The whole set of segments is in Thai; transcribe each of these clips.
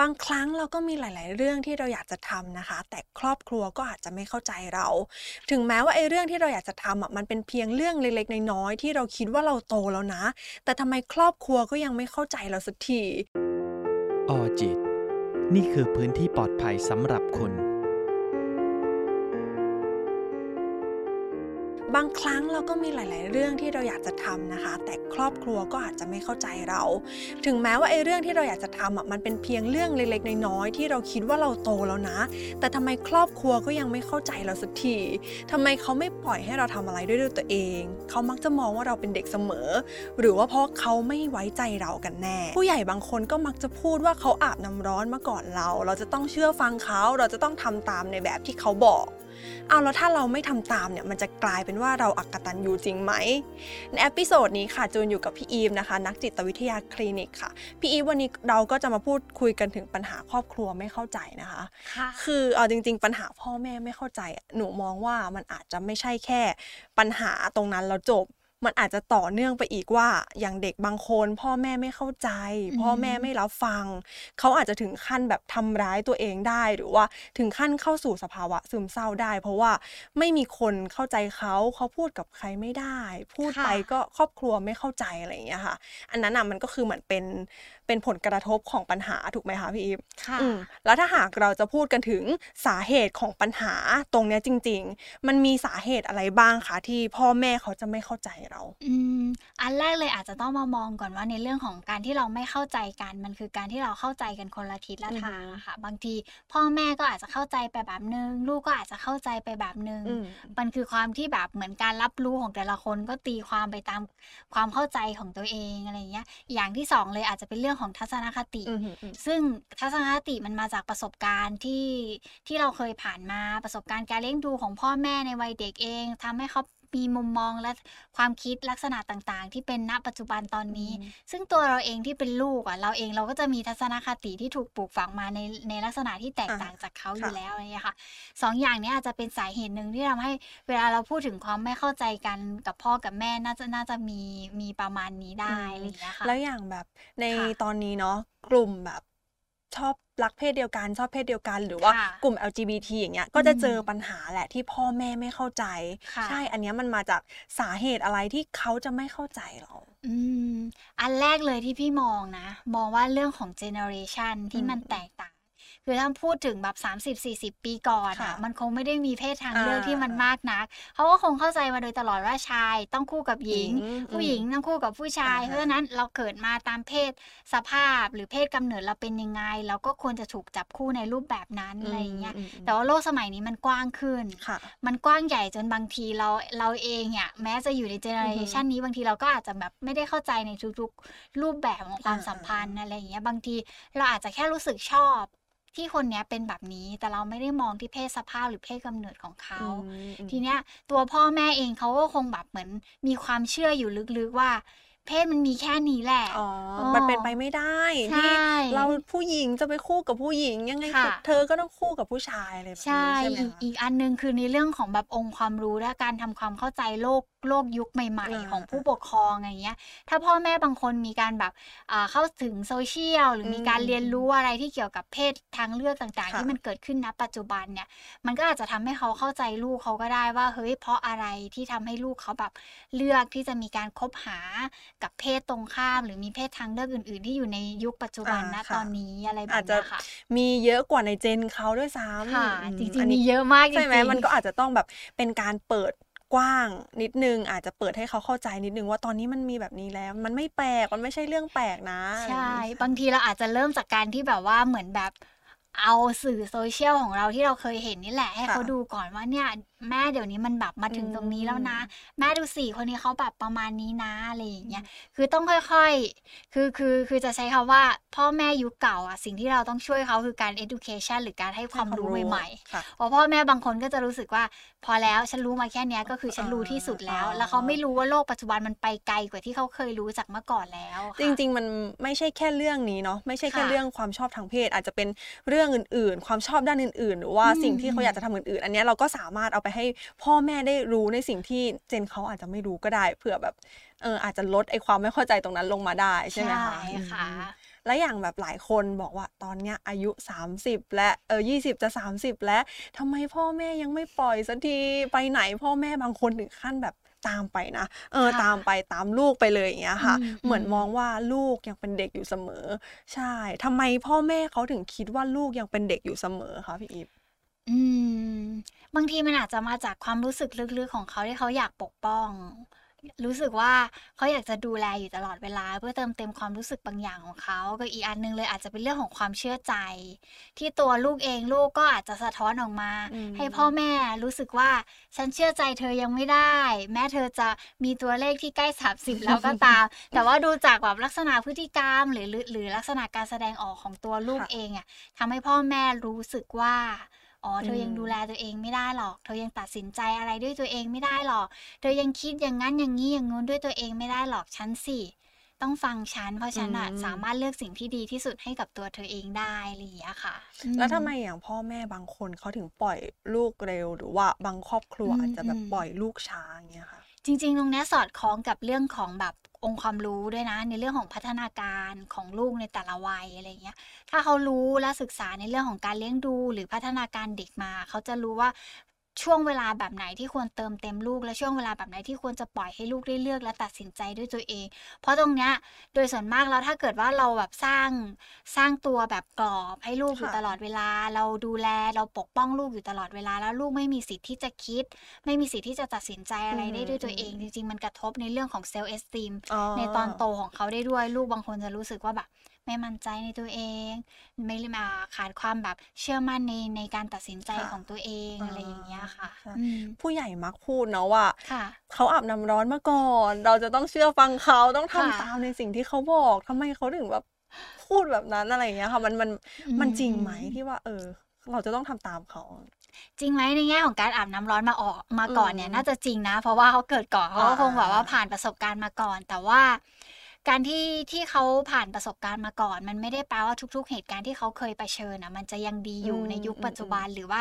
บางครั้งเราก็มีหลาย ๆ เรื่องที่เราอยากจะทำนะคะ แต่ครอบครัวก็อาจจะไม่เข้าใจเรา ถึงแม้ว่าไอ้เรื่องที่เราอยากจะทำอะมันเป็นเพียงเรื่องเล็ก ๆ น้อย ๆ ที่เราคิดว่าเราโตแล้วนะ แต่ทำไมครอบครัวก็ยังไม่เข้าใจเราสักทีออจิต นี่คือพื้นที่ปลอดภัยสำหรับคุณ บางครั้งเราก็มีหลาย ๆ เรื่องที่เราอยากจะทำนะคะ แต่ครอบครัวก็อาจจะไม่เข้าใจเรา ถึงแม้ว่าไอ้เรื่องที่เราอยากจะทำอะมันเป็นเพียงเรื่องเล็ก ๆ น้อย ๆ ที่เราคิดว่าเราโตแล้วนะ แต่ทำไมครอบครัวก็ยังไม่เข้าใจเราสักทีทำไมเขาไม่ปล่อยให้เราทำอะไรด้วยด้วยตัวเอง เขามักจะมองว่าเราเป็นเด็กเสมอ หรือว่าเพราะเขาไม่ไว้ใจเรากันแน่ ผู้ใหญ่บางคนก็มักจะพูดว่าเขาอาบน้ำร้อนมาก่อนเรา เราจะต้องเชื่อฟังเขา เราจะต้องทำตามในแบบที่เขาบอก เอาแล้วถ้าเราไม่ทำตามเนี่ยมันจะกลายเป็นว่าเราอักตันยูจริงไหม ใน episode นี้ค่ะจูนอยู่กับพี่อีฟนะคะ นักจิตวิทยาคลินิกค่ะ พี่อีฟวันนี้เราก็จะมาพูดคุยกันถึงปัญหาครอบครัวไม่เข้าใจนะคะค่ะคือเอาจริง ๆ ปัญหาพ่อแม่ไม่เข้าใจอะหนูมองว่ามันอาจจะไม่ใช่แค่ปัญหาตรงนั้นแล้วจบ มันอาจจะต่อเนื่องไปอีกว่าอย่างเด็กบางคน พ่อแม่ไม่เข้าใจอืมพ่อแม่ไม่รับฟัง เขาอาจจะถึงขั้นแบบทำร้ายตัวเองได้ หรือว่าถึงขั้นเข้าสู่สภาวะซึมเศร้าได้ เพราะว่าไม่มีคนเข้าใจเขาเขาพูดกับใครไม่ได้ พูดไปก็ครอบครัวไม่เข้าใจอะไรอย่างเงี้ยค่ะ อันนั้นอะมันก็คือเหมือนเป็นเป็นผลกระทบของปัญหาถูกไหมคะพี่อีฟค่ะอืมแล้วถ้าหากเราจะพูดกันถึงสาเหตุของปัญหาตรงเนี้ยจริง ๆ มันมีสาเหตุอะไรบ้างคะที่พ่อแม่เขาจะไม่เข้าใจเราอืมอันแรกเลยอาจจะต้องมามองก่อนว่าในเรื่องของการที่เราไม่เข้าใจกัน มันคือการที่เราเข้าใจกันคนละทิศละทางอะค่ะ บางทีพ่อแม่ก็อาจจะเข้าใจไปแบบนึง ลูกก็อาจจะเข้าใจไปแบบนึงอืมมันคือความที่แบบเหมือนการรับรู้ของแต่ละคนก็ตีความไปตามความเข้าใจของตัวเองอะไรอย่างเงี้ย อย่างที่สองเลยอาจจะเป็นเรื่องของทัศนคติอืมอืมซึ่งทัศนคติมันมาจากประสบการณ์ที่ที่เราเคยผ่านมาประสบการณ์การเลี้ยงดูของพ่อแม่ในวัยเด็กเองทำให้เขา มีมุมมองและความคิดลักษณะต่างๆ ที่เป็นณปัจจุบันตอนนี้ ซึ่งตัวเราเองที่เป็นลูกอะเราเองเราก็จะมีทัศนคติที่ถูกปลูกฝังมาในในลักษณะที่แตกต่างจากเขาอยู่แล้วอะไรอย่างเงี้ยค่ะสองอย่างเนี้ยอาจจะเป็นสาเหตุหนึ่งที่ทำให้เวลาเราพูดถึงความไม่เข้าใจกันกับพ่อกับแม่น่าจะน่าจะมีมีประมาณนี้ได้อะไรอย่างเงี้ยค่ะแล้วอย่างแบบในค่ะตอนนี้เนาะกลุ่มแบบ ชอบรักเพศเดียวกันชอบเพศเดียวกันหรือว่าค่ะกลุ่ม LGBT อย่างเงี้ยก็จะเจออมปัญหาแหละที่พ่อแม่ไม่เข้าใจค่ะใช่อันเนี้ยมันมาจากสาเหตุอะไรที่เขาจะไม่เข้าใจเราอืมอันแรกเลยที่พี่มองนะ มองว่าเรื่องของ generation ที่อืมมันแตกต่าง คือถ้าพูดถึงแบบ 30-40 ปีก่อนค่ะอะมันคงไม่ได้มีเพศทางเลือกอ่าที่มันมากนักเขาก็คงเข้าใจมาโดยตลอดว่าชายต้องคู่กับหญิงหญิงผู้หญิงต้องคู่กับผู้ชายอ่าฮะเพราะฉะนั้นเราเกิดมาตามเพศสภาพหรือเพศกำเนิดเราเป็นยังไง เราก็ควรจะถูกจับคู่ในรูปแบบนั้นอะไรอย่างเงี้ยอืมอืมแต่ว่าโลกสมัยนี้มันกว้างขึ้นค่ะมันกว้างใหญ่จนบางทีเราเราเองเนี่ยแม้จะอยู่ในเจเนอเรชันนี้บางทีเราก็อาจจะแบบไม่ได้เข้าใจในทุกๆรูปแบบของความอ่าสัมพันธ์อะไรอย่างเงี้ยบางทีเราอาจจะแค่รู้สึกชอบ ที่คนเนี้ยเป็นแบบนี้แต่เราไม่ได้มองที่เพศสภาพหรือเพศกำเนิดของเขาอืมอืมทีเนี้ยตัวพ่อแม่เองเขาก็คงแบบเหมือนมีความเชื่ออยู่ลึกๆว่าเพศมันมีแค่นี้แหละ อ๋ออ๋อมันเป็นไปไม่ได้ใช่ที่เราผู้หญิงจะไปคู่กับผู้หญิงยังไงค่ะเธอก็ต้องคู่กับผู้ชายอะไรแบบใช่นี้ใช่ไหมอีกคะอีกอันหนึงคือในเรื่องของแบบองค์ความรู้และการทำความเข้าใจโลก โลกยุคใหม่อ่าๆของผู้ปกครองอะไรเงี้ย ถ้าพ่อแม่บางคนมีการแบบอ่าเข้าถึงโซเชียล หรือมีการอืมเรียนรู้อะไรที่เกี่ยวกับเพศทางเลือกต่างๆค่ะที่มันเกิดขึ้นณปัจจุบันเนี่ยมันก็อาจจะทำให้เขาเข้าใจลูกเขาก็ได้ว่าเฮ้ยเพราะอะไรที่ทำให้ลูกเขาแบบเลือกที่จะมีการคบหากับเพศตรงข้าม หรือมีเพศทางเลือกอื่น ๆ ที่อยู่ในยุคปัจจุบันอ่าณค่ะตอนนี้อะไรแบอาบจจะเนี้ยค่ะมีเยอะกว่าในเจนเขาด้วยซ้ำค่ะอืมจริงอันๆนี้มีเยอะมากจริงๆใช่ไหมมันก็อาจจะต้องแบบเป็นการเปิด กว้างนิดนึงอาจจะเปิดให้เขาเข้าใจนิดนึงว่าตอนนี้มันมีแบบนี้แล้ว มันไม่แปลกมันไม่ใช่เรื่องแปลกนะ ใช่ บางทีเราอาจจะเริ่มจากการที่แบบว่าเหมือนแบบ เอาสื่อโซเชียลของเราที่เราเคยเห็นนี่แหละ ให้ค่ะเขาดูก่อนว่าเนี่ยแม่เดี๋ยวนี้มันแบบมาถึงอืมตรงนี้แล้วนะ แม่ดูสิคนนี้เขาแบบประมาณนี้นะอะไรอย่างเงี้ยคือต้องค่อยๆ คือคือคือจะใช้คำว่า พ่อแม่ยุคเก่าอะสิ่งที่เราต้องช่วยเขาคือการ education หรือการให้ความรู้ใหม่ๆค่ะเพราะพ่อแม่บางคนก็จะรู้สึกว่า พอแล้วฉันรู้มาแค่เนี้ยก็คือฉันรู้ที่สุดแล้วอ๋อแล้วเขาไม่รู้ว่าโลกปัจจุบันมันไปไกลกว่าที่เขาเคยรู้จากเมื่อก่อนแล้วค่ะจริง ๆ มันไม่ใช่แค่เรื่องนี้เนาะไม่ใช่แค่ค่ะเรื่องความชอบทางเพศอาจจะเป็นเรื่องอื่นๆ ความชอบด้านอื่น ๆ หรือว่าอืมสิ่งที่เขาอยากจะทำอื่นๆ อันเนี้ยเราก็สามารถเอาไปให้พ่อแม่ได้รู้ในสิ่งที่เจนเขาอาจจะไม่รู้ก็ได้เผื่อแบบเอออาจจะลดไอ้ความไม่เข้าใจตรงนั้นลงมาได้ใช่ไหมคะใช่ค่ะอืมและอย่างแบบหลายคนบอกว่าตอนเนี้ยอายุ 30 และเออ20จะ 30 แล้วทำไมพ่อแม่ยังไม่ปล่อยสักทีไปไหนพ่อแม่บางคนถึงขั้นแบบ ตามไปนะ เออค่ะตามไปตามลูกไปเลยอย่างเงี้ยค่ะอืมเหมือนอืมมองว่าลูกยังเป็นเด็กอยู่เสมอ ใช่ทำไมพ่อแม่เขาถึงคิดว่าลูกยังเป็นเด็กอยู่เสมอคะพี่อีฟอืม บางทีมันอาจจะมาจากความรู้สึกลึกๆของเขาที่เขาอยากปกป้อง รู้สึกว่าเขาอยากจะดูแลอยู่ตลอดเวลา เพื่อเติมเต็มความรู้สึกบางอย่างของเขาก็อีกอันหนึงเลยอาจจะเป็นเรื่องของความเชื่อใจ ที่ตัวลูกเองลูกก็อาจจะสะท้อนออกมาอืมให้พ่อแม่รู้สึกว่าฉันเชื่อใจเธอยังไม่ได้ แม้เธอจะมีตัวเลขที่ใกล้30แล้วก็ตาม แต่ว่าดูจากแบบลักษณะพฤติกรรม หรือหรือหรือลักษณะการแสดงออกของตัวลูกค่ะเองอะทำให้พ่อแม่รู้สึกว่า อ๋อเธอยังอืมดูแลตัวเองไม่ได้หรอก เธอยังตัดสินใจอะไรด้วยตัวเองไม่ได้หรอก เธอยังคิดอย่างนั้นอย่างนี้อย่างงู้นด้วยตัวเองไม่ได้หรอกฉันสิต้องฟังฉันเพราะฉันอะอืมสามารถเลือกสิ่งที่ดีที่สุดให้กับตัวเธอเองได้อะไรอย่างเงี้ยค่ะ แล้วอืทำไมอย่างพ่อแม่บางคนเขาถึงปล่อยลูกเร็ว หรือว่าบางครอบครัวอืมอาจจะแบบอืมปล่อยลูกช้าอย่างเงี้ยค่ะจริงๆ ตรงเนี้ยสอดคล้องกับเรื่องของแบบ องค์ความรู้ด้วยนะ ในเรื่องของพัฒนาการของลูกในแต่ละวัยอะไรเงี้ย ถ้าเขารู้และศึกษาในเรื่องของการเลี้ยงดูหรือพัฒนาการเด็กมา เขาจะรู้ว่า ช่วงเวลาแบบไหนที่ควรเติมเต็มลูก และช่วงเวลาแบบไหนที่ควรจะปล่อยให้ลูกได้เลือกและตัดสินใจด้วยตัวเอง เพราะตรงเนี้ยโดยส่วนมากแล้วถ้าเกิดว่าเราแบบสร้างสร้างตัวแบบกรอบให้ลูกอยู่ค่ะตลอดเวลา เราดูแลเราปกป้องลูกอยู่ตลอดเวลา แล้วลูกไม่มีสิทธิ์ที่จะคิด ไม่มีสิทธิ์ที่จะตัดสินใจอะไรได้ด้วยตัวเอง จริง ๆ มันกระทบในเรื่องของเซลล์เอสติมอ๋อในตอนโตของเขาได้ด้วยลูกบางคนจะรู้สึกว่าแบบ ไม่มั่นใจในตัวเอง ไม่มาขาดความแบบเชื่อมั่นในในการตัดสินใจค่ะของตัวเองอ่า อะไรอย่างเงี้ยค่ะใช่อืมผู้ใหญ่มักพูดเนาะว่า ค่ะ เขาอาบน้ำร้อนมาก่อน เราจะต้องเชื่อฟังเขาต้องทำค่ะ ตามในสิ่งที่เขาบอกทำไมเขาถึงแบบพูดแบบนั้นอะไรอย่างเงี้ยค่ะ มันมันอืมมันจริงไหมอืมที่ว่า เออ เราจะต้องทำตามเขา จริงไหมในแง่ของการอาบน้ำร้อนมาออกมาก่อนเนี่ยอืมน่าจะจริงนะ เพราะว่าเขาเกิดก่อนเขาก็อ่าคงแบบว่าอ่าผ่านประสบการณ์มาก่อน แต่ว่า การที่ที่เขาผ่านประสบการณ์มาก่อน มันไม่ได้แปลว่าทุก ๆ เหตุการณ์ที่เขาเคยเผชิญนะมันจะยังดีอยู่อืมในยุคอืมปัจจุบันหรือว่า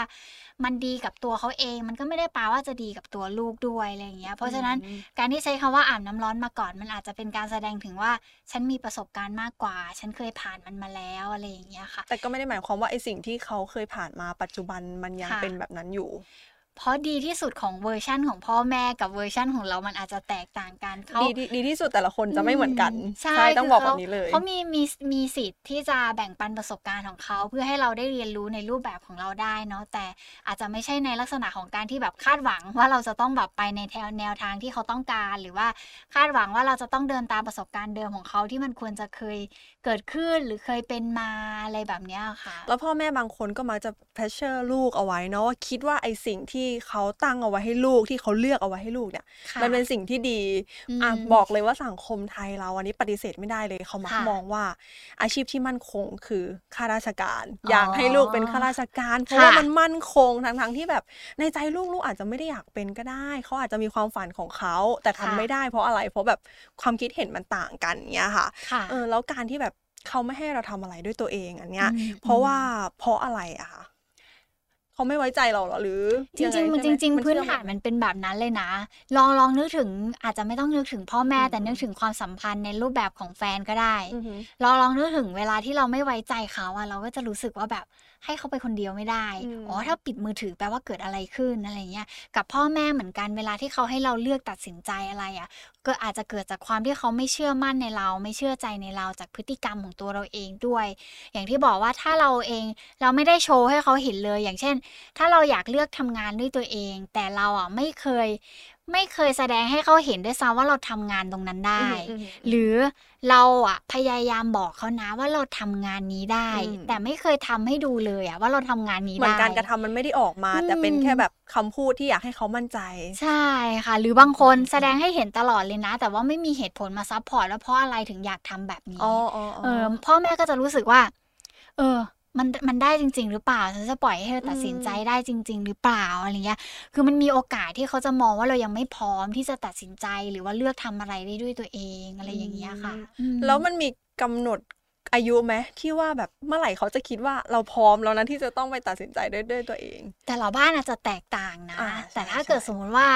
มันดีกับตัวเขาเอง มันก็ไม่ได้แปลว่าจะดีกับตัวลูกด้วยอะไรอย่างเงี้ย เพราะฉะนั้นอืมการที่ใช้คำว่าอาบน้ำร้อนมาก่อน มันอาจจะเป็นการแสดงถึงว่า ฉันมีประสบการณ์มากกว่า ฉันเคยผ่านมันมาแล้วอะไรอย่างเงี้ยค่ะ แต่ก็ไม่ได้หมายความว่าไอ้สิ่งที่เขาเคยผ่านมาปัจจุบันมันยังค่ะเป็นแบบนั้นอยู่ เพราะดีที่สุดของเวอร์ชั่นของพ่อแม่กับเวอร์ชั่นของเรามันอาจจะแตกต่างกันเขาดีที่ดีที่สุดแต่ละคนจะไม่เหมือนกัน ใช่ต้องคือบอกเขาแบบนี้เลยเขามีมีมีสิทธิ์ที่จะแบ่งปันประสบการณ์ของเขาเพื่อให้เราได้เรียนรู้ในรูปแบบของเราได้เนาะแต่อาจจะไม่ใช่ในลักษณะของการที่แบบคาดหวังว่าเราจะต้องแบบไปในแนวแนวทางที่เขาต้องการ หรือว่าคาดหวังว่าเราจะต้องเดินตามประสบการณ์เดิมของเขาที่มันควรจะเคยเกิดขึ้นหรือเคยเป็นมาอะไรแบบเนี้ยค่ะ แล้วพ่อแม่บางคนก็มักจะเพชเชอร์ลูกเอาไว้เนาะว่าคิดว่าไอ้สิ่งที่เขาตั้งเอาไว้ให้ลูกที่เขาเลือกเอาไว้ให้ลูกเนี่ยค่ะมันเป็นสิ่งที่ดีอืมอะบอกเลยว่าสังคมไทยเราอันนี้ปฏิเสธไม่ได้เลยเขามักค่ะมองว่า อาชีพที่มั่นคงคือข้าราชการอ๋ออยากให้ลูกเป็นข้าราชการเพราะค่ะว่ามันมั่นคงทั้งๆที่แบบในใจลูกลูกอาจจะไม่ได้อยากเป็นก็ได้เขาอาจจะมีความฝันของเขาแต่ทำค่ะไม่ได้เพราะอะไรเพราะแบบความคิดเห็นมันต่างกันเงี้ยค่ะค่ะเออแล้วการที่แบบเขาไม่ให้เราทำอะไรด้วยตัวเองอันเนี้ยอืมเพราะอืมว่าเพราะอะไรอะคะ เขาไม่ไว้ใจเราเหรอหรือ จริงยัๆไมันจใช่ไหริงมัๆพื้นเชื่อมฐานไหมมันเป็นแบบนั้นเลยนะ ลองลองนึกถึงอาจจะไม่ต้องนึกถึงพ่อแม่อืมแต่นึกถึงความสัมพันธ์ในรูปแบบของแฟนก็ได้อือหือลองลองนึกถึงเวลาที่เราไม่ไว้ใจเขาอะเราก็จะรู้สึกว่าแบบให้เขาไปคนเดียวไม่ได้อืมอ๋อ ถ้าปิดมือถือแปลว่าเกิดอะไรขึ้นอะไรเงี้ย กับพ่อแม่เหมือนกัน เวลาที่เขาให้เราเลือกตัดสินใจอะไรอะก็อาจจะเกิดจากความที่เขาไม่เชื่อมั่นในเรา ไม่เชื่อใจในเราจากพฤติกรรมของตัวเราเองด้วย อย่างที่บอกว่าถ้าเราเองเราไม่ได้โชว์ให้เขาเห็นเลย อย่างเช่น ถ้าเราอยากเลือกทำงานด้วยตัวเอง แต่เราอะไม่เคย ไม่เคยแสดงให้เขาเห็นด้วยซ้ำว่าเราทำงานตรงนั้นได้อือหือหรือเราอะพยายามบอกเขานะว่าเราทำงานนี้ได้อืมแต่ไม่เคยทำให้ดูเลยอะว่าเราทำงานนี้เหมือนได้การกระทำมันไม่ได้ออกมาอืมแต่เป็นแค่แบบคำพูดที่อยากให้เขามั่นใจ ใช่ค่ะ หรือบางคนแสดงให้เห็นตลอดเลยนะ แต่ว่าไม่มีเหตุผลมา support ว่าเพราะอะไรถึงอยากทำแบบนี้อ๋ออ๋อเออพ่อแม่ก็จะรู้สึกว่า เออ มันมันได้จริง ๆ หรือเปล่าฉันจะปล่อยให้เธอตัดสินใจได้จริง ๆ หรือเปล่าอะไรเงี้ยคือมันมีโอกาสที่เขาจะมองว่าเรายังไม่พร้อมที่จะตัดสินใจหรือว่าเลือกทำอะไรได้ด้วยตัวเองอะไรอย่างเงี้ยค่ะอืมแล้วมันมีกำหนดอายุไหมที่ว่าแบบเมื่อไหร่เขาจะคิดว่าเราพร้อมแล้วนะที่จะต้องไปตัดสินใจด้วยด้วยตัวเอง แต่ละบ้านอาจจะแตกต่างนะอ่าแต่ใช่ถ้าเกิดใช่สมมติว่า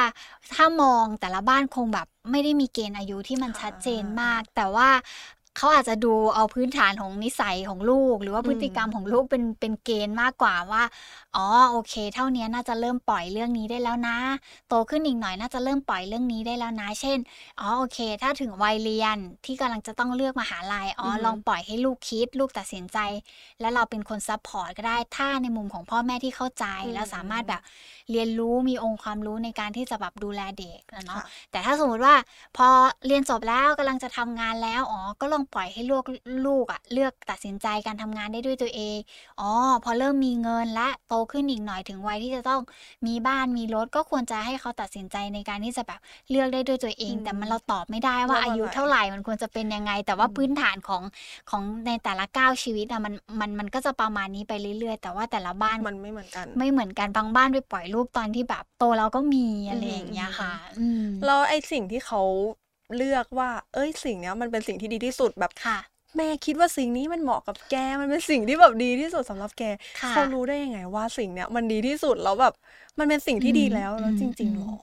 ถ้ามองแต่ละบ้านคงแบบไม่ได้มีเกณฑ์อายุที่มันค่ะชัดเจนมาก แต่ว่า เขาอาจจะดูเอาพื้นฐานของนิสัยของลูก หรือว่าอืมพฤติกรรมของลูกเป็นเป็นเกณฑ์มากกว่าว่า อ๋อโอเค เท่านี้น่าจะเริ่มปล่อยเรื่องนี้ได้แล้วนะ โตขึ้นอีกหน่อยน่าจะเริ่มปล่อยเรื่องนี้ได้แล้วนะ เช่นอ๋อโอเค ถ้าถึงวัยเรียนที่กำลังจะต้องเลือกมหาลัยอ๋อออฮึลองปล่อยให้ลูกคิด ลูกตัดสินใจ แล้วเราเป็นคน support ก็ได้ถ้าในมุมของพ่อแม่ที่เข้าใจ แล้วสามารถแบบเรียนรู้มีองค์ความรู้ในการที่จะแบบดูแลเด็กนะเนาะค่ะแต่ถ้าสมมติว่าพอเรียนจบแล้วกำลังจะทำงานแล้วอ๋อก็ลองปล่อยให้ลูกลูกอะเลือกตัดสินใจการทำงานได้ด้วยตัวเอง อ๋อ พอเริ่มมีเงินและโตขึ้นอีกหน่อยถึงวัยที่จะต้องมีบ้านมีรถก็ควรจะให้เขาตัดสินใจในการที่จะแบบเลือกได้ด้วยตัวเองอืมแต่มันเราตอบไม่ได้ว่าว่าอายุอะไรเท่าไหร่มันควรจะเป็นยังไง แต่ว่าอืมพื้นฐานของของในแต่ละก้าวชีวิตอะมันมันมันก็จะประมาณนี้ไปเรื่อยๆ แต่ว่าแต่ละบ้านมันไม่เหมือนกัน ไม่เหมือนกันบางบ้านไปปล่อยลูกตอนที่แบบโตแล้วก็มีอะไรอย่างเงี้ยค่ะอืมแล้วไอ้สิ่งที่เขา เลือกว่า เอ้ยสิ่งเนี้ยมันเป็นสิ่งที่ดีที่สุดแบบค่ะ แม่คิดว่าสิ่งนี้มันเหมาะกับแกมันเป็นสิ่งที่แบบดีที่สุดสำหรับแกค่ะเขารู้ได้ยังไงว่าสิ่งเนี้ยมันดีที่สุดแล้วแบบมันเป็นสิ่งที่ดีแล้วแล้วอืมจริงอืๆมหรอ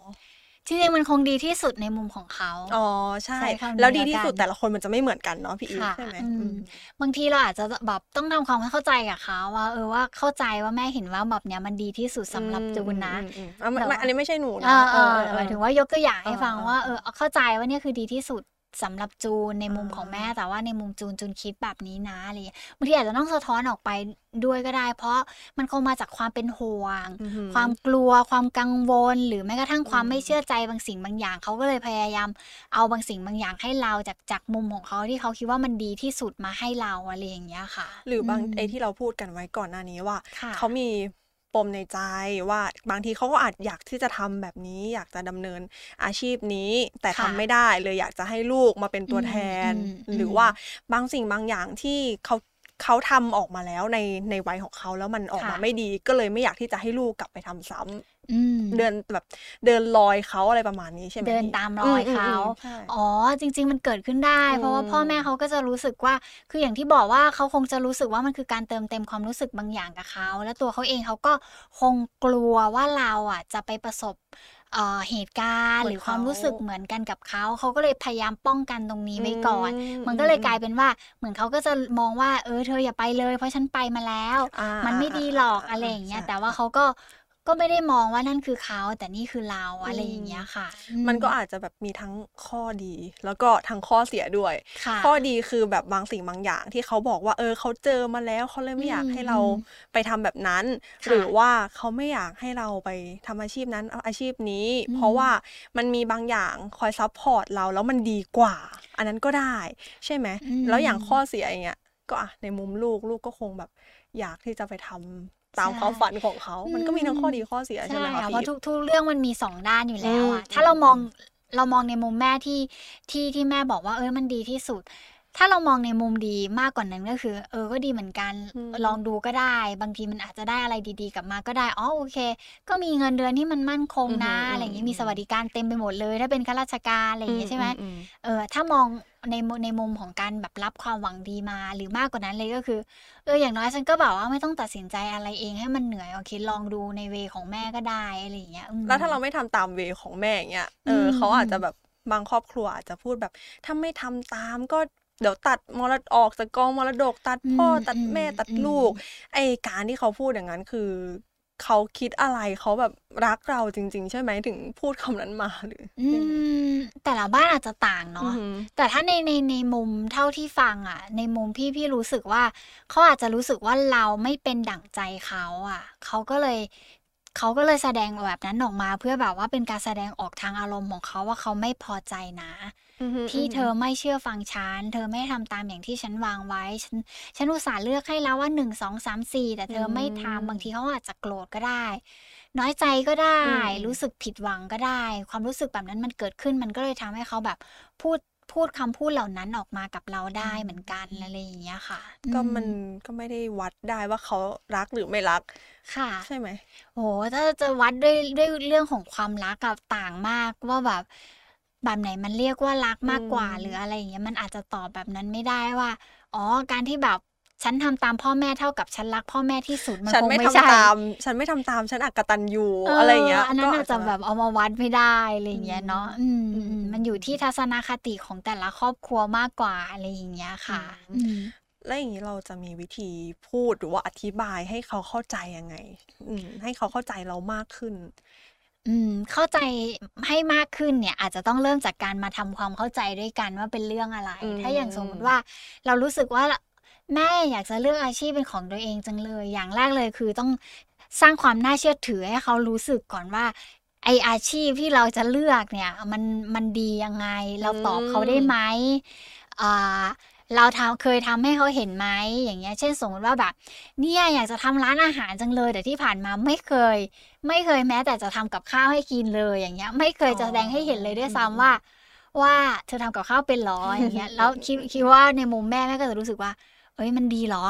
จริงๆมันคงดีที่สุดในมุมของเขาอ๋อใช่ใช้คำนี้แล้วดีที่แล้วกันสุดแต่ละคนมันจะไม่เหมือนกันเนาะพี่อีฟค่ะใช่ไหมอืมอืมบางทีเราอาจจะแบบต้องทำความเข้าใจกับเขาว่าเออว่าเข้าใจว่าแม่เห็นว่าแบบเนี้ยมันดีที่สุดสำหรับจูนนะอืมอืมอืมอะไม่แต่ไม่ว่าอันนี้ไม่ใช่หนูเอนะอเออเออหมายถึงว่ายกตัวอย่างให้ฟังเออว่าเออเข้าใจว่าเนี่ยคือดีที่สุด สำหรับจูนในมุมอ่าของแม่แต่ว่าในมุมจูนจูนคิดแบบนี้นะอะไรอย่างเงี้ยบางทีอาจจะต้องสะท้อนออกไปด้วยก็ได้ เพราะมันคงมาจากความเป็นห่วงอือหือความกลัวความกังวล หรือแม้กระทั่งความอืมไม่เชื่อใจบางสิ่งบางอย่างเขาก็เลยพยายามเอาบางสิ่งบางอย่างให้เราจากจากมุมของเขาที่เขาคิดว่ามันดีที่สุดมาให้เราอะไรอย่างเงี้ยค่ะ หรือบางมไอ้ที่เราพูดกันไว้ก่อนหน้านี้ว่าค่ะเขามี ปมในใจว่าบางทีเขาก็อาจอยากที่จะทำแบบนี้ อยากจะดำเนินอาชีพนี้ แต่ทำค่ะไม่ได้เลยอยากจะให้ลูกมาเป็นตัวอืมแทนอืมหรืออมว่าบางสิ่งบางอย่างที่เขาเขาทำออกมาแล้วในในวัยของเขาแล้วมันออกมาค่ะไม่ดีก็เลยไม่อยากที่จะให้ลูกกลับไปทำซ้ำอืม เดินแบบเดินรอยเขาอะไรประมาณนี้ใช่ไหมเดินพี่ตามรอยเขามมใช่อ๋อจริง ๆ มันเกิดขึ้นได้ เพราะว่าพ่อแม่อืมเขาก็จะรู้สึกว่า คืออย่างที่บอกว่าเขาคงจะรู้สึกว่ามันคือการเติมเต็มความรู้สึกบางอย่างกับเขา แล้วตัวเขาเองเขาก็คงกลัวว่าเราอะจะไปประสบเอ่อเหตุการณ์เหมืหอนรือความรู้สึกเขาเหมือนกันกับเขา เขาก็เลยพยายามป้องกันตรงนี้ไว้ก่อนอืมมันก็เลยอืมกลายเป็นว่าเหมือนเขาก็จะมองว่าเออเธออย่าไปเลย เพราะฉันไปมาแล้วอ่ามันไม่ดีหรอกาอะไรอย่างเงี้ยใช่แต่ว่าเขาก็ ก็ไม่ได้มองว่านั่นคือเขาแต่นี่คือเราอืมอะไรอย่างเงี้ยค่ะอืมันก็อาจจะแบบมีทั้งข้อดี แล้วก็ทั้งข้อเสียด้วยค่ะข้อดีคือแบบบางสิ่งบางอย่างที่เขาบอกว่า เออเขาเจอมาแล้วเขาเลยไม่อยากให้เราอืมไปทำแบบนั้นค่ะหรือว่าเขาไม่อยากให้เราไปทำอาชีพนั้นเอาอาชีพนี้อืมเพราะว่ามันมีบางอย่างคอย support เราแล้วมันดีกว่า อันนั้นก็ได้ ใช่ไหมอืมแล้วอย่างข้อเสียอย่างเงี้ยก็อะในมุมลูกลูกก็คงแบบอยากที่จะไปทำ ตามใช่ความฝันของเขา มันก็มีทั้งข้อดีข้อเสียใช่ใช่ไหมคะค่ะพี่เพราะทุกทุกเรื่องมันมีสองด้านอยู่แล้วอะอืมถ้าเรามองเรามองในมุมแม่ที่ที่ที่แม่บอกว่าเออมันดีที่สุด ถ้าเรามองในมุมดีมากกว่านั้นก็คือ เออก็ดีเหมือนกันอืมลองดูก็ได้ บางทีมันอาจจะได้อะไรดีๆ กลับมาก็ได้อ๋อโอเค ก็มีเงินเดือนที่มันมั่นคงนะอือหือออะไรอย่างเงี้ยอืมมีสวัสดิการเต็มไปหมดเลย ถ้าเป็นข้าราชการอะไรอย่างเงี้ยใช่ไหมอืมเออถ้ามองในมุมในมุมของการแบบรับความหวังดีมาหรือมากกว่านั้นเลยก็คือเอออย่างน้อยฉันก็แบบว่าไม่ต้องตัดสินใจอะไรเองให้มันเหนื่อยโอเคลองดูในเวของแม่ก็ได้อะไรอย่างเงี้ยอืมแล้วถ้าเราไม่ทำตามเวของแม่อย่างเงี้ยเอออมเขาอาจจะแบบบางครอบครัวอาจจะพูดแบบถ้าไม่ทำตามก็ เดี๋ยวตัดมรดกออกจากกองมรดก ตัดพ่ออมตัดแม่อืมตัดอืมลูก ไอการที่เขาพูดอย่างนั้นคือเขาคิดอะไรเขาแบบรักเราจริง ๆ ใช่ไหมถึงพูดคำนั้นมาหรืออืมแต่ละบ้านอาจจะต่างอืเนาะอหือแต่ถ้าในในในมุมเท่าที่ฟังอะ ในมุมพี่พี่รู้สึกว่าเขาอาจจะรู้สึกว่าเราไม่เป็นดั่งใจเขาอะเขาก็เลย เขาก็เลยแสดงแบบนั้นออกมาเพื่อแบบว่าเป็นการแสดงออกทางอารมณ์ของเขาว่าเขาไม่พอใจนะอือหือที่เธอไม่เชื่อฟังฉัน เธอไม่ทำตามอย่างที่ฉันวางไว้ ฉันฉันอุตส่าห์เลือกให้แล้วว่าหนึ่งสองสามสี่แต่เธอไม่ทำบางทีเขาอาจจะโกรธก็ได้ น้อยใจก็ได้อืมรู้สึกผิดหวังก็ได้ ความรู้สึกแบบนั้นมันเกิดขึ้นมันก็เลยทำให้เขาแบบพูด พูดคำพูดเหล่านั้นออกมากับเราได้เหมือนกันอะไรอย่างเงี้ยค่ะ ก็อืมันก็ไม่ได้วัดได้ว่าเขารักหรือไม่รักค่ะ ใช่ไหมโหถ้าจะวัดด้วยด้วยเรื่องของความรักกับต่างมากว่าแบบแบบไหนมันเรียกว่ารักมากกว่าอืมหรืออะไรอย่างเงี้ยมันอาจจะตอบแบบนั้นไม่ได้ว่า อ๋อ การที่แบบ ฉันทำตามพ่อแม่เท่ากับฉันรักพ่อแม่ที่สุดมันฉันคงไม่ไม่ทำใช่ตามฉันไม่ทำตาม ฉันอักตันยูอะไรอย่างเงี้ยอันนั้นอาจจะแบบเอามาวัดไม่ได้อะไรอย่างเงี้ยเนาะอืมอืมอืมมันอยู่ที่ทัศนคติของแต่ละครอบครัวมากกว่าอะไรอย่างเงี้ยค่ะอืมอืมแล้วอย่างนี้เราจะมีวิธีพูดหรือว่าอธิบายให้เขาเข้าใจยังไง อืมให้เขาเข้าใจเรามากขึ้นอืมเข้าใจให้มากขึ้นเนี่ย อาจจะต้องเริ่มจากการมาทำความเข้าใจด้วยกันว่าเป็นเรื่องอะไรอืมถ้าอย่างสมมติว่า เรารู้สึกว่า แม่อยากจะเลือกอาชีพเป็นของตัวเองจังเลย อย่างแรกเลยคือต้องสร้างความน่าเชื่อถือให้เขารู้สึกก่อนว่า ไออาชีพที่เราจะเลือกเนี่ย มันมันดียังไง เราตอบเขาได้ไหมอ่าเราทำเคยทำให้เขาเห็นไหมอย่างเงี้ย เช่นสมมติว่าแบบเนี่ยอยากจะทำร้านอาหารจังเลย แต่ที่ผ่านมาไม่เคย ไม่เคยแม้ แต่จะทำกับข้าวให้กินเลยอย่างเงี้ย ไม่เคยจะแสดงให้เห็นเลยด้วยซ้ำว่า ว่าเธอทำกับข้าวเป็นหรออย่างเงี้ยแล้วคิดคิดว่าในมุมแม่แม่ก็จะรู้สึกว่า เอ้ยมันดีเหรอ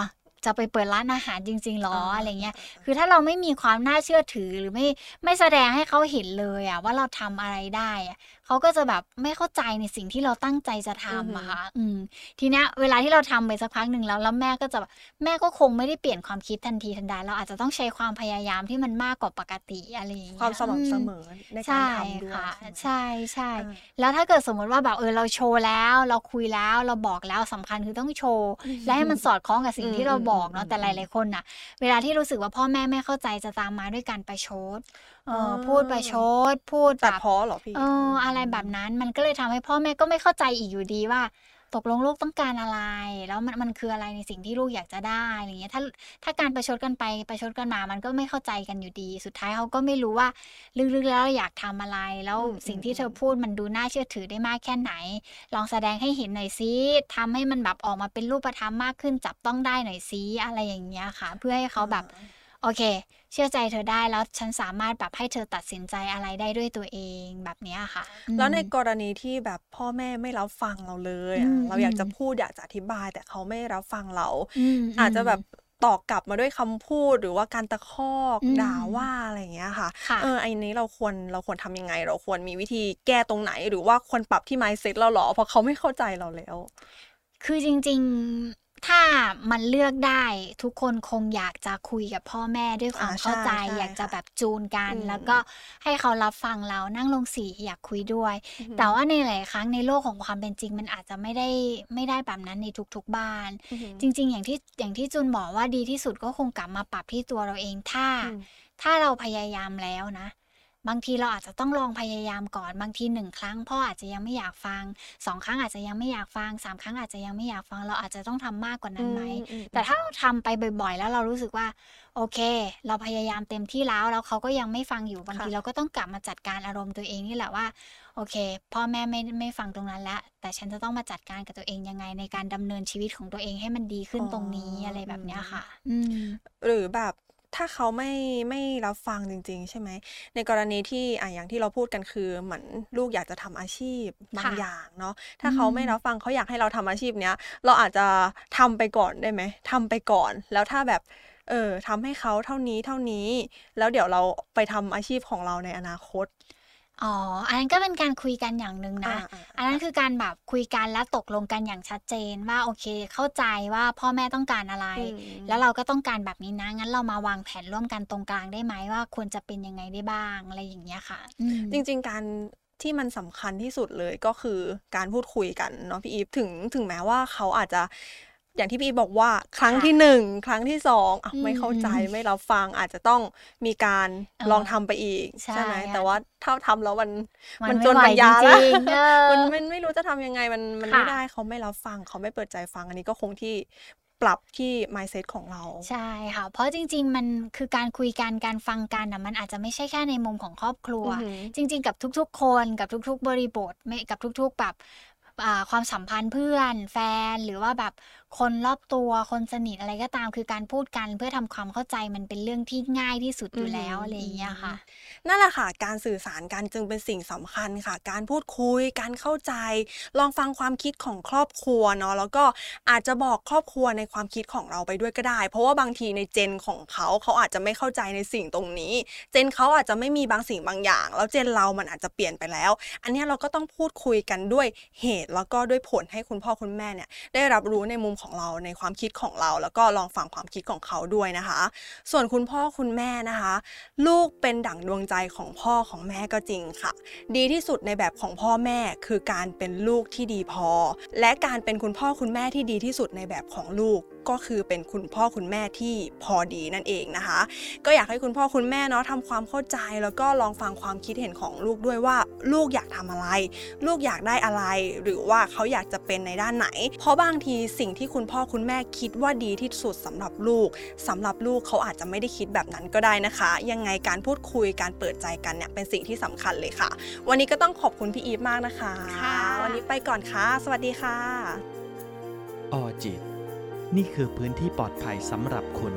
จะไปเปิดร้านอาหารจริงๆหรออะไรเงี้ย คือถ้าเราไม่มีความน่าเชื่อถือหรือไม่ไม่แสดงให้เขาเห็นเลยอะว่าเราทำอะไรได้อะ เขาก็จะแบบไม่เข้าใจในสิ่งที่เราตั้งใจจะทำอะค่ะอืมทีเนี้ยเวลาที่เราทำไปสักพักหนึ่งแล้วแล้วแม่ก็จะแบบแม่ก็คงไม่ได้เปลี่ยนความคิดทันทีทันใดเราอาจจะต้องใช้ความพยายามที่มันมากกว่าปกติอะไรอย่างเงี้ยความสม่ำเสมอือในการใช่ทำด้วยค่ะใช่ไหมใช่ใช่อ่าแล้วถ้าเกิดสมมติว่าแบบเออเราโชว์แล้ว เราคุยแล้วเราบอกแล้วสำคัญคือต้องโชว์และให้มันสอดคล้องกับสิ่งที่เราบอกเนาะแต่หลายๆคนน่ะ เวลาที่รู้สึกว่าพ่อแม่ไม่เข้าใจจะตามมาด้วยการประชด เออออพูดประชด พูดตัดแบบพ้อเหรอพี่เอออะไรแบบนั้นมันก็เลยทำให้พ่อแม่ก็ไม่เข้าใจอีกอยู่ดีว่า ตกลงลูกต้องการอะไร แล้วมันมันคืออะไรในสิ่งที่ลูกอยากจะได้อะไรเงี้ยถ้าถ้าการประชดกันไปประชดกันมา มันก็ไม่เข้าใจกันอยู่ดี สุดท้ายเขาก็ไม่รู้ว่าลึกๆแล้วเราอยากทำอะไร แล้วอืมสิ่งที่อืมเธอพูดมันดูน่าเชื่อถือได้มากแค่ไหน ลองแสดงให้เห็นหน่อยซิทำให้มันแบบออกมาเป็นรูปธรรมมากขึ้นจับต้องได้หน่อยซิอะไรอย่างเงี้ยค่ะ เพื่อให้เขาแบบ โอเค เชื่อใจเธอได้แล้วฉันสามารถแบบให้เธอตัดสินใจอะไรได้ด้วยตัวเองแบบเนี้ยค่ะอืมแล้วในกรณีที่แบบพ่อแม่ไม่รับฟังเราเลยอือะมเราอยากอืมจะพูดอยากจะอธิบาย แต่เขาไม่รับฟังเรามอาจจะแบบตอบกลับมาด้วยคำพูดหรือว่าการตะคอกอืมด่าว่าอะไรอย่างเงี้ยค่ะค่ะเออไอ้นี้เราควรเราควรทำยังไง เราควรมีวิธีแก้ตรงไหน หรือว่าควรปรับที่ mindset เราเหรอเพราะเขาไม่เข้าใจเราแล้ว คือจริง ๆ ถ้ามันเลือกได้ทุกคนคงอยากจะคุยกับพ่อแม่ด้วยความอ่าใช่เข้าใจใช่อยากจะค่ะแบบจูนกันอืมแล้วก็ให้เขารับฟังเรานั่งลงสีอยากคุยด้วยอือหือแต่ว่าในหลายครั้งในโลกของความเป็นจริง มันอาจจะไม่ได้ไม่ได้แบบนั้นในทุกๆบ้านอือหือจริง ๆ อย่างที่อย่างที่จูนบอกว่าดีที่สุดก็คงกลับมาปรับที่ตัวเราเองถ้าอืมถ้าเราพยายามแล้วนะ บางทีเราอาจจะต้องลองพยายามก่อน บางทีหนึ่งครั้งพ่ออาจจะยังไม่อยากฟังสองครั้งอาจจะยังไม่อยากฟังสามครั้งอาจจะยังไม่อยากฟังเราอาจจะต้องทำมากกว่านั้นไหมอืมอืมแต่ถ้าเราทำไปบ่อย ๆ แล้วเรารู้สึกว่า โอเค เราพยายามเต็มที่แล้วแล้วเขาก็ยังไม่ฟังอยู่บางทีค่ะเราก็ต้องกลับมาจัดการอารมณ์ตัวเองนี่แหละว่าโอเค พ่อแม่ไม่ไม่ฟังตรงนั้นแล้ว แต่ฉันจะต้องมาจัดการกับตัวเองยังไงในการดำเนินชีวิตของตัวเองให้มันดีขึ้นตรงนี้อะไรแบบเนี้ยค่ะอืมหรือแบบ ถ้าเขาไม่ไม่รับฟังจริง ๆ ใช่ไหม ในกรณีที่อะอย่างที่เราพูดกันคือเหมือนลูกอยากจะทำอาชีพบางค่ะอย่างเนาะถ้าเขาไม่อืมรับฟังเขาอยากให้เราทำอาชีพเนี้ย เราอาจจะทำไปก่อนได้ไหมทำไปก่อน แล้วถ้าแบบเออทำให้เขาเท่านี้เท่านี้ แล้วเดี๋ยวเราไปทำอาชีพของเราในอนาคต อ๋อ อันนั้นก็เป็นการคุยกันอย่างหนึ่งนะอ่าๆอันนั้นคือการแบบคุยกันและตกลงกันอย่างชัดเจนว่าโอเคเข้าใจว่าพ่อแม่ต้องการอะไรอืมแล้วเราก็ต้องการแบบนี้นะ งั้นเรามาวางแผนร่วมกันตรงกลางได้ไหมว่าควรจะเป็นยังไงได้บ้างอะไรอย่างเงี้ยค่ะอืมจริง ๆ การที่มันสำคัญที่สุดเลยก็คือการพูดคุยกันเนาะพี่อีฟถึงถึงแม้ว่าเขาอาจจะ อย่างที่พี่อีฟบอกว่าครั้งค่ะที่หนึ่งครั้งที่สองอะอืมไม่เข้าใจไม่รับฟังอาจจะต้องมีการเออลองทำไปอีก ใช่ใช่ไหมค่ะแต่ว่าถ้าทำแล้วมันมันมันไม่จนไหวปัญญาจแล้วริงๆเออมันมันไม่รู้จะทำยังไงมันมันค่ะไม่ได้เขาไม่รับฟังเขาไม่เปิดใจฟังอันนี้ก็คงที่ปรับที่ mindset ของเรา ใช่ค่ะ เพราะจริง ๆ มันคือการคุยกันการฟังกันอะมันอาจจะไม่ใช่แค่ในมุมของครอบครัวอือหือจริง ๆ กับทุก ๆ คนกับทุก ๆ บริบทไม่กับทุก ๆ แบบอ่าความสัมพันธ์เพื่อน แฟนหรือว่าแบบคนรอบตัวคนสนิทอะไรก็ตาม คือการพูดกันเพื่อทำความเข้าใจมันเป็นเรื่องที่ง่ายที่สุดอยู่แล้วอืมอะไรอย่างเงี้ยค่ะ นั่นแหละค่ะ การสื่อสารกันจึงเป็นสิ่งสำคัญค่ะ การพูดคุย การเข้าใจ ลองฟังความคิดของครอบครัวเนาะแล้วก็อาจจะบอกครอบครัวในความคิดของเราไปด้วยก็ได้ เพราะว่าบางทีในเจนของเขาเขาอาจจะไม่เข้าใจในสิ่งตรงนี้ เจนเขาอาจจะไม่มีบางสิ่งบางอย่าง แล้วเจนเรามันอาจจะเปลี่ยนไปแล้ว อันเนี้ยเราก็ต้องพูดคุยกันด้วยเหตุแล้วก็ด้วยผลให้คุณพ่อคุณแม่เนี่ยได้รับรู้ในมุมของเราในความคิดของเรา แล้วก็ลองฟังความคิดของเขาด้วยนะคะ ส่วนคุณพ่อคุณแม่นะคะ ลูกเป็นดั่งดวงใจของพ่อของแม่ก็จริงค่ะ ดีที่สุดในแบบของพ่อแม่คือการเป็นลูกที่ดีพอ และการเป็นคุณพ่อคุณแม่ที่ดีที่สุดในแบบของลูก ก็คือเป็นคุณพ่อคุณแม่ที่พอดีนั่นเองนะคะ ก็อยากให้คุณพ่อคุณแม่เนาะทำความเข้าใจแล้วก็ลองฟังความคิดเห็นของลูกด้วยว่า ลูกอยากทำอะไร ลูกอยากได้อะไร หรือว่าเขาอยากจะเป็นในด้านไหน เพราะบางทีสิ่งที่คุณพ่อคุณแม่คิดว่าดีที่สุดสำหรับลูกสำหรับลูกเขาอาจจะไม่ได้คิดแบบนั้นก็ได้นะคะ ยังไงการพูดคุยการเปิดใจกันเนี่ยเป็นสิ่งที่สำคัญเลยค่ะ วันนี้ก็ต้องขอบคุณพี่อีฟมากนะคะค่ะวันนี้ไปก่อนค่ะ สวัสดีค่ะ ออจิต นี่คือพื้นที่ปลอดภัยสำหรับคุณ